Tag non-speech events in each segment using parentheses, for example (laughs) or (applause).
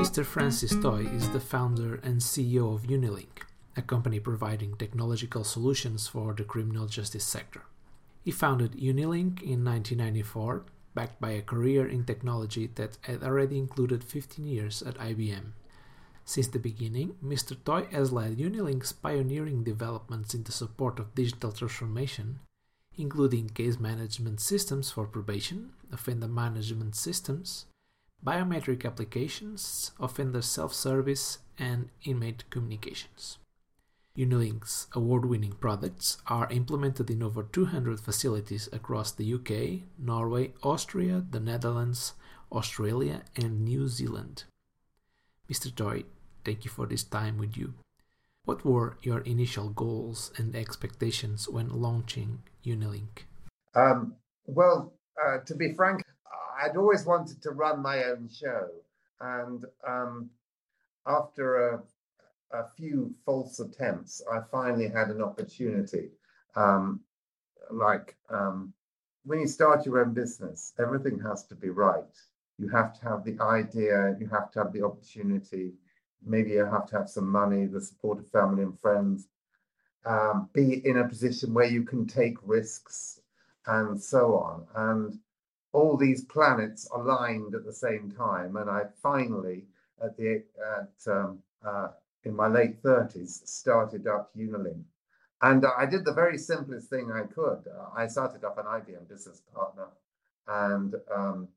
Mr. Francis Toye is the founder and CEO of Unilink, a company providing technological solutions for the criminal justice sector. He founded Unilink in 1994, backed by a career in technology that had already included 15 years at IBM. Since the beginning, Mr. Toye has led Unilink's pioneering developments in the support of digital transformation, including case management systems for probation, offender management systems, biometric applications, offender self service, and inmate communications. Unilink's award winning products are implemented in over 200 facilities across the UK, Norway, Austria, the Netherlands, Australia, and New Zealand. Mr. Toye, thank you for this time with you. What were your initial goals and expectations when launching Unilink? Um, well, uh, to be frank, I'd always wanted to run my own show. And um, after a, a, few false attempts, I finally had an opportunity. Um, like um, when you start your own business, everything has to be right. You have to have the idea, you have to have the opportunity, maybe you have to have some money, the support of family and friends, um, be in a position where you can take risks and so on. And all these planets aligned at the same time, and I finally, at the at um, uh, in my late thirties, started up Unilink, and I did the very simplest thing I could. Uh, I started up an IBM business partner, and um,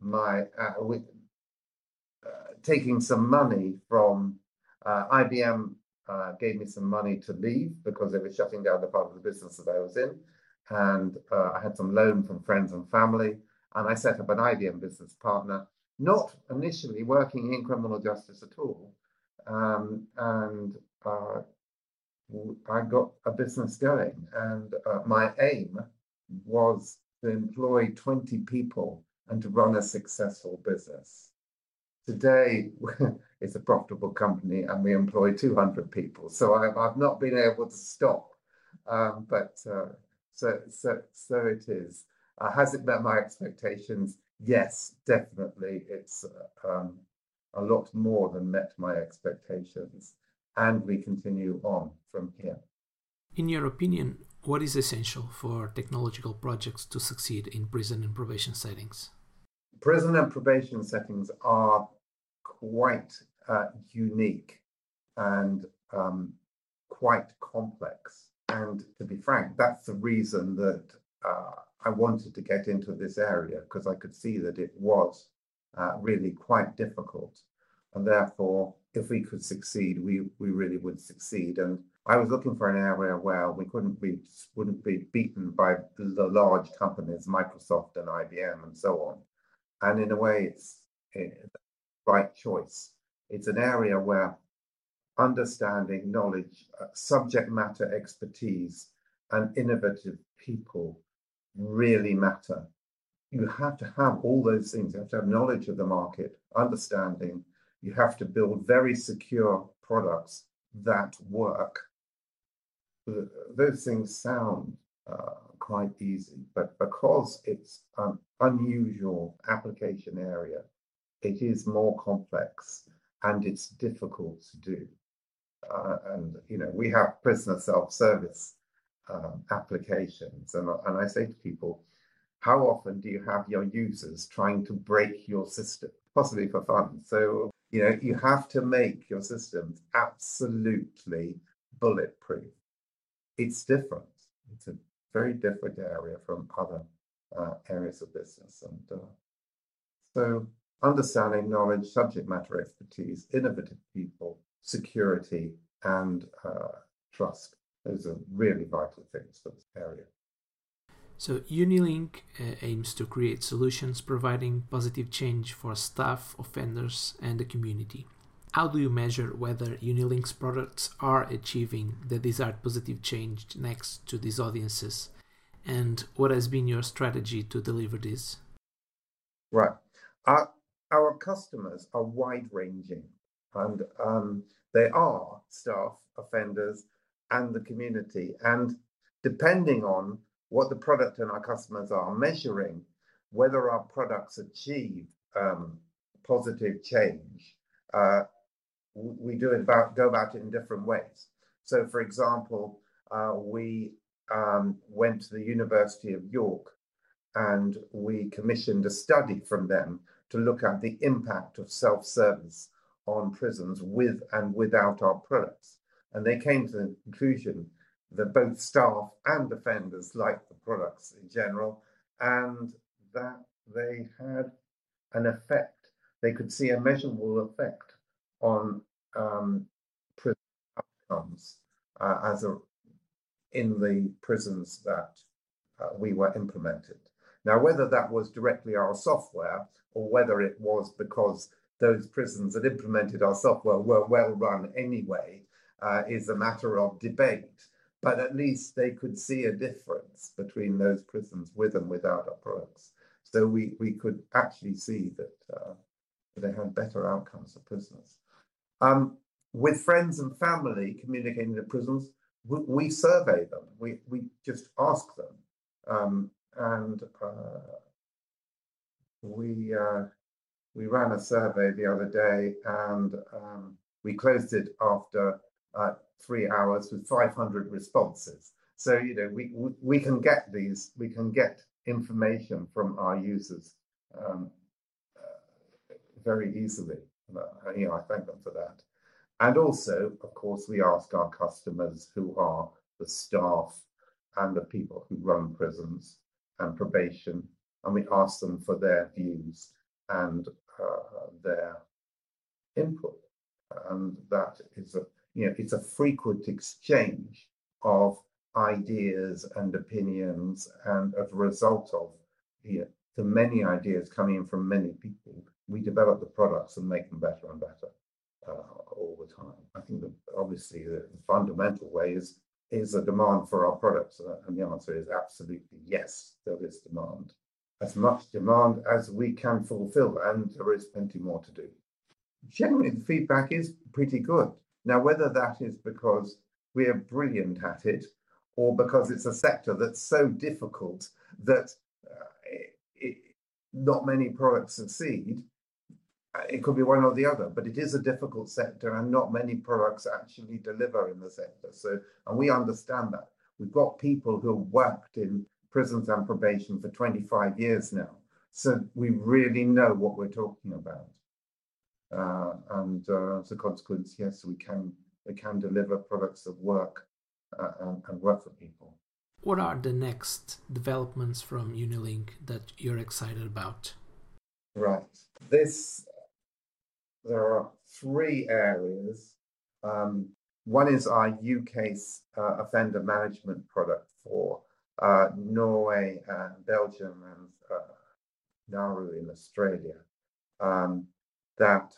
my uh, with, uh, taking some money from uh, IBM uh, gave me some money to leave because they were shutting down the part of the business that I was in, and I had some loan from friends and family and I set up an IBM business partner, not initially working in criminal justice at all. Um, and uh, I got a business going, and uh, my aim was to employ 20 people and to run a successful business. Today, (laughs) it's a profitable company and we employ 200 people. So I've, I've not been able to stop. Um, but uh, so, so, so it is. Uh, has it met my expectations? Yes, definitely. It's uh, um, a lot more than met my expectations. And we continue on from here. In your opinion, what is essential for technological projects to succeed in prison and probation settings? Prison and probation settings are quite uh, unique and um, quite complex. And to be frank, that's the reason that uh, I wanted to get into this area because I could see that it was uh, really quite difficult. And therefore, if we could succeed, we, we really would succeed. And I was looking for an area where we couldn't be wouldn't be beaten by the large companies, Microsoft and IBM and so on. And in a way, it's right choice. It's an area where understanding, knowledge, uh, subject matter expertise, and innovative people really matter. You have to have all those things. You have to have knowledge of the market, understanding. You have to build very secure products that work. Those things sound uh, quite easy, but because it's an unusual application area, it is more complex and it's difficult to do. Uh, and you know, we have prisoner self-service um, applications. And, and I say to people, how often do you have your users trying to break your system, possibly for fun? So, you know, you have to make your systems absolutely bulletproof. It's different. It's a very different area from other uh, areas of business. And uh, so, understanding knowledge, subject matter expertise, innovative people, security, and uh, trust those are really vital things for this area. So, Unilink uh, aims to create solutions providing positive change for staff, offenders, and the community. How do you measure whether Unilink's products are achieving the desired positive change next to these audiences? And what has been your strategy to deliver this? Right. Our, our customers are wide ranging and um, they are staff, offenders, and the community. And depending on what the product and our customers are measuring, whether our products achieve um, positive change, uh, we do about go about it in different ways. So, for example, uh, we um, went to the University of York and we commissioned a study from them to look at the impact of self-service on prisons with and without our products. And they came to the conclusion that both staff and offenders liked the products in general, and that they had an effect. They could see a measurable effect on um, prison outcomes uh, as a in the prisons that uh, we were implemented. Now, whether that was directly our software or whether it was because those prisons that implemented our software were well run anyway uh, is a matter of debate. But at least they could see a difference between those prisons with and without products. So we, we could actually see that uh, they had better outcomes for prisoners. Um, with friends and family communicating to prisons, we, we, survey them. We, we just ask them. Um, and uh, we uh, we ran a survey the other day, and um, we closed it after uh, three hours with 500 responses. So you know we we can get these we can get information from our users um, uh, very easily. Uh, I thank them for that. And also, of course, we ask our customers who are the staff and the people who run prisons and probation, and we ask them for their views and uh, their input. And that is a you know it's a frequent exchange of ideas and opinions, and as a result of you know, the many ideas coming in from many people, we develop the products and make them better and better uh, all the time. I think that obviously the fundamental way is is a demand for our products? Uh, and the answer is absolutely yes, there is demand. As much demand as we can fulfill, and there is plenty more to do. Generally, the feedback is pretty good. Now, whether that is because we are brilliant at it or because it's a sector that's so difficult that uh, it, it, not many products succeed, uh, it could be one or the other, but it is a difficult sector and not many products actually deliver in the sector. So, and we understand that. We've got people who have worked in prisons and probation for 25 years now. So we really know what we're talking about. Uh, and uh, as a consequence, yes, we can we can deliver products that work uh, and, and work for people. What are the next developments from Unilink that you're excited about? Right. This there are three areas. Um, one is our UK uh, offender management product for uh, Norway and Belgium and uh, Nauru in Australia um, that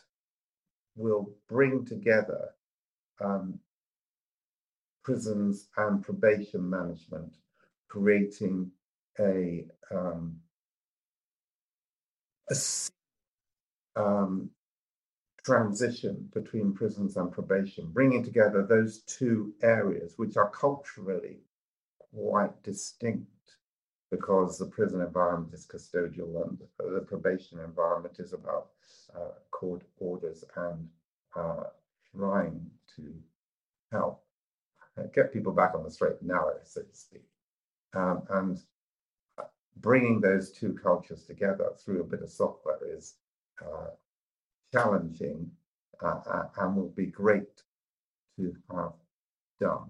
will bring together um, prisons and probation management, creating a, um, a um, transition between prisons and probation, bringing together those two areas, which are culturally quite distinct because the prison environment is custodial and the probation environment is about uh, court orders and uh, trying to help uh, get people back on the straight and narrow, so to speak. Um, and uh, bringing those two cultures together through a bit of software is uh, challenging uh, and will be great to have done.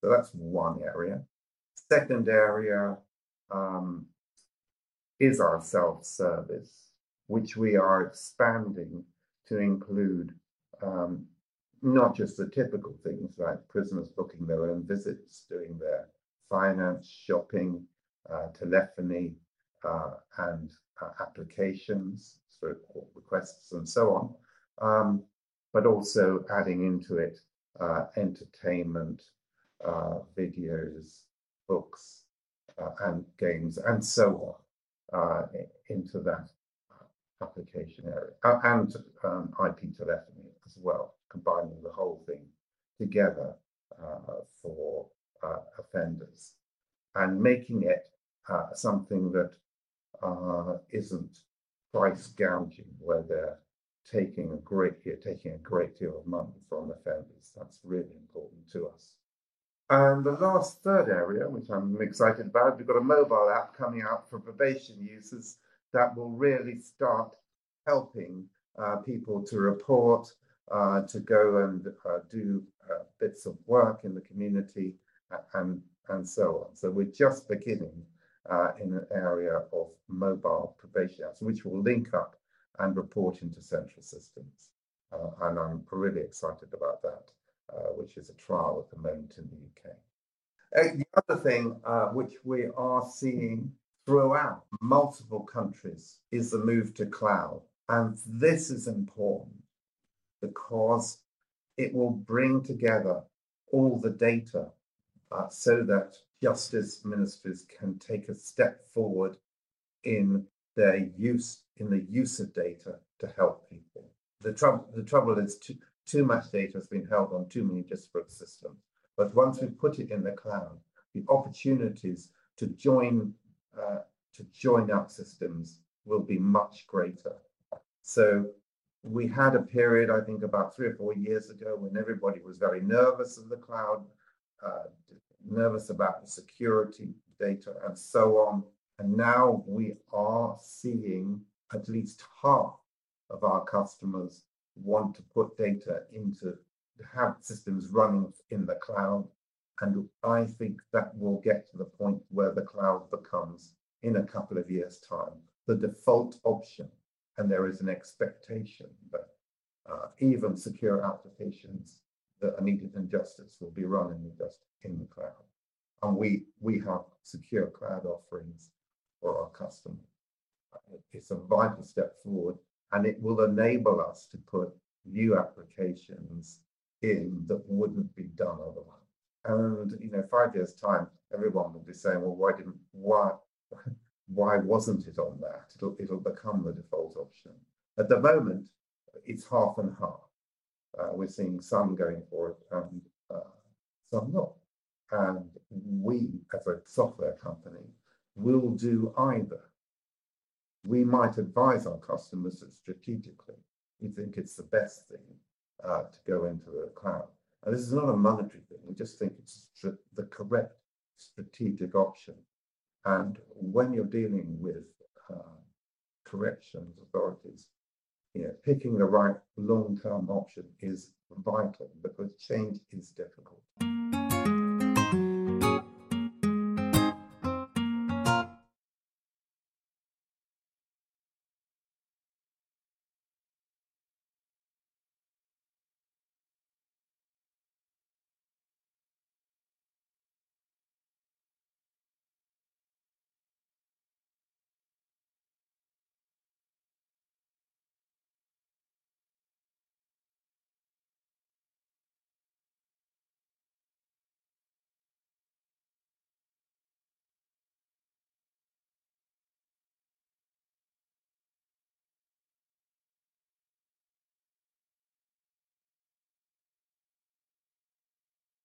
So that's one area. Second area um, is our self-service, which we are expanding to include um, not just the typical things like prisoners booking their own visits, doing their finance, shopping, uh, telephony, uh, and uh, applications, of requests and so on, um, but also adding into it uh, entertainment, uh, videos, books, and games, and so on uh, into that application area, uh, and um, IP telephony as well, combining the whole thing together for offenders and making it something that uh, isn't price gouging where they're taking a great taking a great deal of money from offenders. That's really important to us. And the last third area, which I'm excited about, we've got a mobile app coming out for probation users that will really start helping uh, people to report, uh, to go and uh, do uh, bits of work in the community, and and so on. So we're just beginning uh, in an area of mobile probation apps, which will link up and report into central systems. Uh, and I'm really excited about that, uh, which is a trial at the moment in the UK. Uh, the other thing uh, which we are seeing throughout multiple countries is the move to cloud. And this is important because it will bring together all the data uh, so that justice ministries can take a step forward in their use in the use of data to help people. The trouble the trouble is too, too much data has been held on too many disparate systems. But once we put it in the cloud, the opportunities to join uh, to join up systems will be much greater. So we had a period, I think, about three or four years ago when everybody was very nervous of the cloud, uh, nervous about the security data and so on. And now we are seeing at least half of our customers want to put data into have systems running in the cloud. And I think that will get to the point where the cloud becomes, in a couple of years' time, the default option. And there is an expectation that uh, even secure applications that are needed in justice will be running just in the cloud. And we we have secure cloud offerings for our customers. It's a vital step forward, and it will enable us to put new applications in that wouldn't be done otherwise. And you know, five years time, everyone will be saying, "Well, why didn't why (laughs) why wasn't it on that? It'll it'll become the default option." At the moment, it's half and half. Uh, we're seeing some going for it and uh, some not. And we, as a software company, will do either. We might advise our customers that strategically we think it's the best thing uh, to go into the cloud. And this is not a monetary thing, we just think it's the correct strategic option. And when you're dealing with uh, corrections authorities, you know, picking the right long term option is vital because change is difficult.